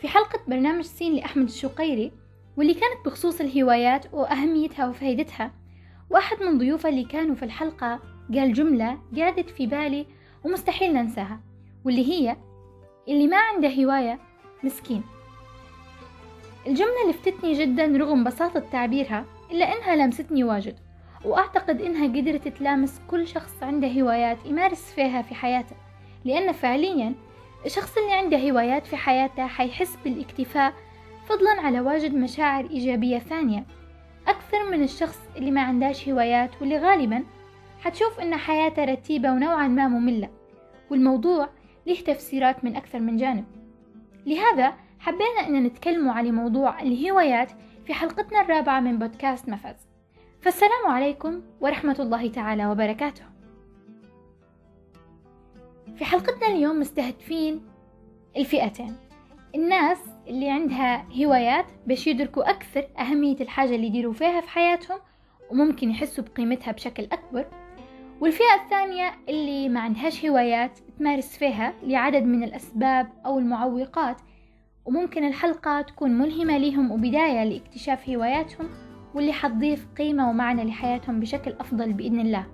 في حلقة برنامج سين لأحمد الشقيري واللي كانت بخصوص الهوايات وأهميتها وفائدتها واحد من ضيوفه اللي كانوا في الحلقة قال جملة قعدت في بالي ومستحيل ننساها واللي هي اللي ما عنده هواية مسكين الجملة لفتتني جدا رغم بساطة تعبيرها إلا إنها لمستني واجد وأعتقد إنها قدرت تلامس كل شخص عنده هوايات يمارس فيها في حياته لأن فعليا الشخص اللي عنده هوايات في حياته حيحس بالاكتفاء فضلا على واجد مشاعر إيجابية ثانية. أكثر من الشخص اللي ما عندهش هوايات واللي غالبا حتشوف إن حياته رتيبة ونوعا ما مملة والموضوع له تفسيرات من أكثر من جانب. لهذا حبينا أن نتكلم على موضوع الهوايات في حلقتنا الرابعة من بودكاست مفز فالسلام عليكم ورحمة الله تعالى وبركاته. في حلقتنا اليوم مستهدفين الفئتين. الناس اللي عندها هوايات باش يدركوا أكثر أهمية الحاجة اللي يديروا فيها في حياتهم وممكن يحسوا بقيمتها بشكل أكبر. والفئة الثانية اللي ما عندهاش هوايات تمارس فيها لعدد من الأسباب أو المعوقات وممكن الحلقة تكون ملهمة لهم وبداية لاكتشاف هواياتهم واللي حتضيف قيمة ومعنى لحياتهم بشكل أفضل بإذن الله.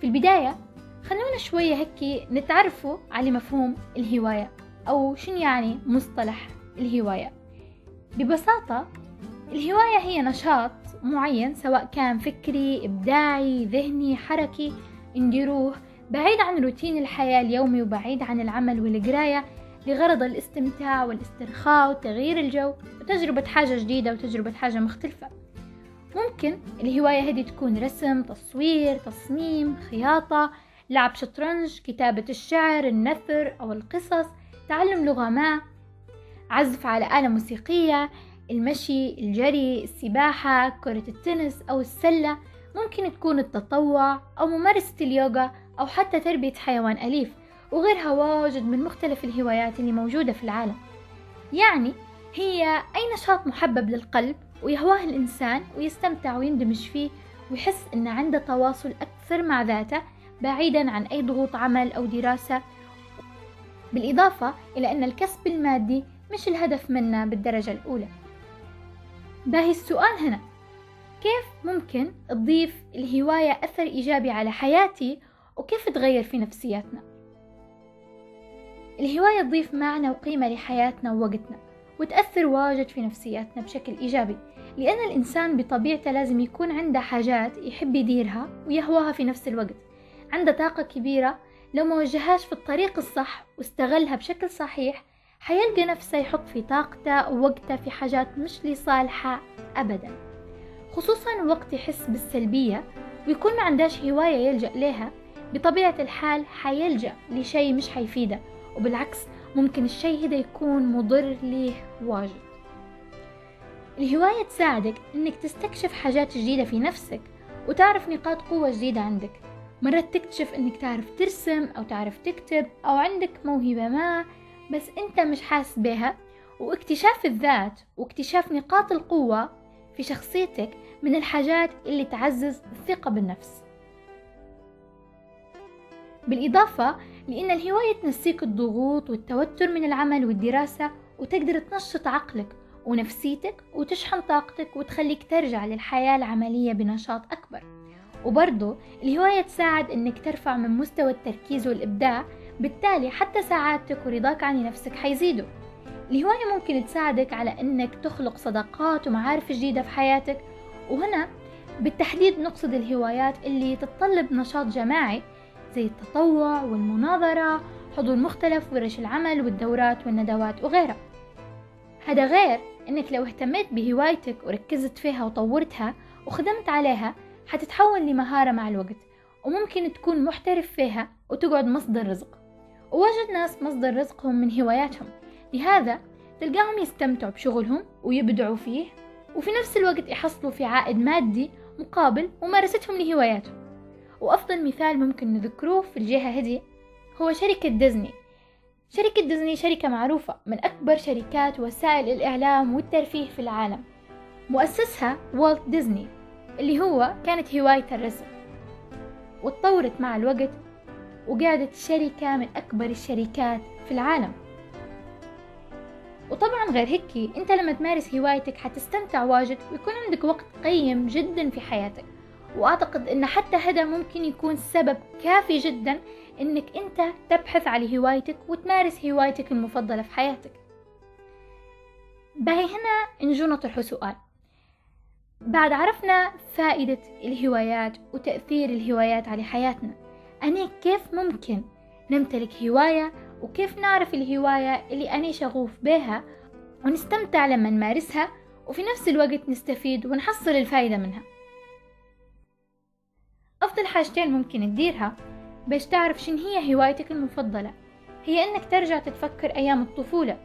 في البداية خلونا شوية هيك نتعرفوا على مفهوم الهواية أو شنو يعني مصطلح الهواية. ببساطة الهواية هي نشاط معين سواء كان فكري إبداعي ذهني حركي نديروه. بعيد عن روتين الحياة اليومي وبعيد عن العمل والقراية لغرض الاستمتاع والاسترخاء وتغيير الجو وتجربة حاجة جديدة وتجربة حاجة مختلفة. ممكن الهواية هذه تكون رسم تصوير تصميم خياطة لعب شطرنج كتابة الشعر النثر أو القصص تعلم لغة ما عزف على آلة موسيقية المشي الجري السباحة كرة التنس أو السلة ممكن تكون التطوع أو ممارسة اليوغا أو حتى تربية حيوان أليف وغيرها واجد من مختلف الهوايات اللي موجودة في العالم. يعني هي أي نشاط محبب للقلب ويهواه الإنسان ويستمتع ويندمج فيه ويحس أن عنده تواصل أكثر مع ذاته بعيدا عن أي ضغوط عمل أو دراسة. بالإضافة إلى أن الكسب المادي مش الهدف منا بالدرجة الأولى. باهي السؤال هنا. كيف ممكن تضيف الهواية أثر إيجابي على حياتي؟ وكيف تغير في نفسياتنا؟ الهواية تضيف معنى وقيمة لحياتنا ووقتنا وتأثر واجد في نفسياتنا بشكل إيجابي. لأن الإنسان بطبيعته لازم يكون عنده حاجات يحب يديرها ويهواها في نفس الوقت. عنده طاقة كبيرة لو ما وجهاش في الطريق الصح واستغلها بشكل صحيح حيلقى نفسه يحط في طاقته ووقته في حاجات مش لصالحه أبدا. خصوصا وقت يحس بالسلبية ويكون ما عندهش هواية يلجأ لها بطبيعة الحال حيلجأ لشيء مش حيفيده وبالعكس ممكن الشيء هذا يكون مضر ليه واجد. الهواية تساعدك إنك تستكشف حاجات جديدة في نفسك وتعرف نقاط قوة جديدة عندك. مرات تكتشف إنك تعرف ترسم أو تعرف تكتب أو عندك موهبة ما بس أنت مش حاسس بها. واكتشاف الذات واكتشاف نقاط القوة في شخصيتك من الحاجات اللي تعزز الثقة بالنفس. بالإضافة لأن الهواية تنسيك الضغوط والتوتر من العمل والدراسة وتقدر تنشط عقلك ونفسيتك وتشحن طاقتك وتخليك ترجع للحياة العملية بنشاط أكبر. وبرضه الهواية تساعد إنك ترفع من مستوى التركيز والإبداع بالتالي حتى سعادتك ورضاك عن نفسك حيزيدوا. الهواية ممكن تساعدك على إنك تخلق صداقات ومعارف جديدة في حياتك وهنا بالتحديد نقصد الهوايات اللي تتطلب نشاط جماعي زي التطوع والمناظرة حضور مختلف ورش العمل والدورات والندوات وغيرها. هذا غير إنك لو اهتميت بهوايتك وركزت فيها وطورتها وخدمت عليها حتتحول لمهارة مع الوقت وممكن تكون محترف فيها وتقعد مصدر رزق. وواجد ناس مصدر رزقهم من هواياتهم لهذا تلقاهم يستمتعوا بشغلهم ويبدعوا فيه وفي نفس الوقت يحصلوا في عائد مادي مقابل ممارستهم لهواياتهم. وأفضل مثال ممكن نذكروه في الجهة هذه هو شركة ديزني. شركة ديزني شركة معروفة من أكبر شركات وسائل الإعلام والترفيه في العالم. مؤسسها والت ديزني اللي هو كانت هواية الرسم. وتطورت مع الوقت وقعدت شركة من أكبر الشركات في العالم. وطبعا غير هيك أنت لما تمارس هوايتك حتستمتع واجد ويكون عندك وقت قيم جدا في حياتك. وأعتقد إن حتى هذا ممكن يكون سبب كافي جدا إنك أنت تبحث على هوايتك وتمارس هوايتك المفضلة في حياتك. باهي هنا نجو نطرح سؤال. بعد عرفنا فائدة الهوايات وتأثير الهوايات على حياتنا. أنا كيف ممكن نمتلك هواية وكيف نعرف الهواية اللي أنا شغوف بها ونستمتع لما نمارسها وفي نفس الوقت نستفيد ونحصل الفايدة منها. أفضل حاجتين ممكن تديرها باش تعرف شن هي هوايتك المفضلة. هي إنك ترجع تتفكر أيام الطفولة.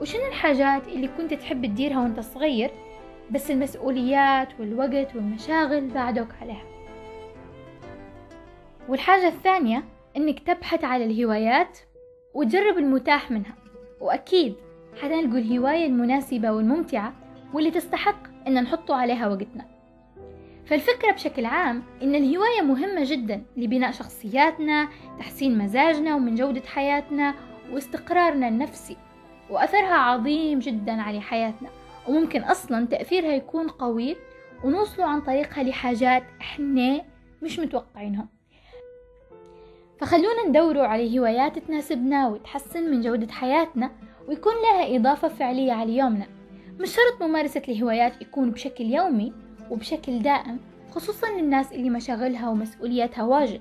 وشنو الحاجات اللي كنت تحب تديرها وأنت صغير؟ بس المسؤوليات والوقت والمشاغل بعدوك عليها. والحاجة الثانية إنك تبحث على الهوايات وتجرب المتاح منها. وأكيد حتلقوا الهواية المناسبة والممتعة واللي تستحق إن نحطوا عليها وقتنا. فالفكرة بشكل عام إن الهواية مهمة جدا لبناء شخصياتنا تحسين مزاجنا ومن جودة حياتنا واستقرارنا النفسي. وأثرها عظيم جدا على حياتنا. وممكن أصلا تأثيرها يكون قوي ونوصلوا عن طريقها لحاجات إحنا مش متوقعينهم فخلونا ندوروا على هوايات تناسبنا وتحسن من جودة حياتنا ويكون لها إضافة فعلية على يومنا. مش شرط ممارسة الهوايات يكون بشكل يومي وبشكل دائم خصوصا للناس اللي مشاغلها ومسؤولياتها واجد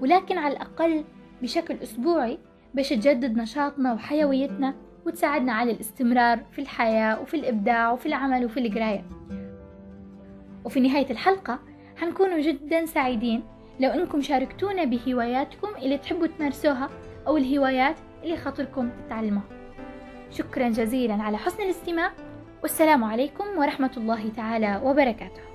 ولكن على الأقل بشكل أسبوعي باش تجدد نشاطنا وحيويتنا وتساعدنا على الاستمرار في الحياة وفي الإبداع وفي العمل وفي القراية. وفي نهاية الحلقة حنكون جدا سعيدين لو أنكم شاركتونا بهواياتكم اللي تحبوا تمارسوها أو الهوايات اللي خاطركم تتعلموها. شكرا جزيلا على حسن الاستماع والسلام عليكم ورحمة الله تعالى وبركاته.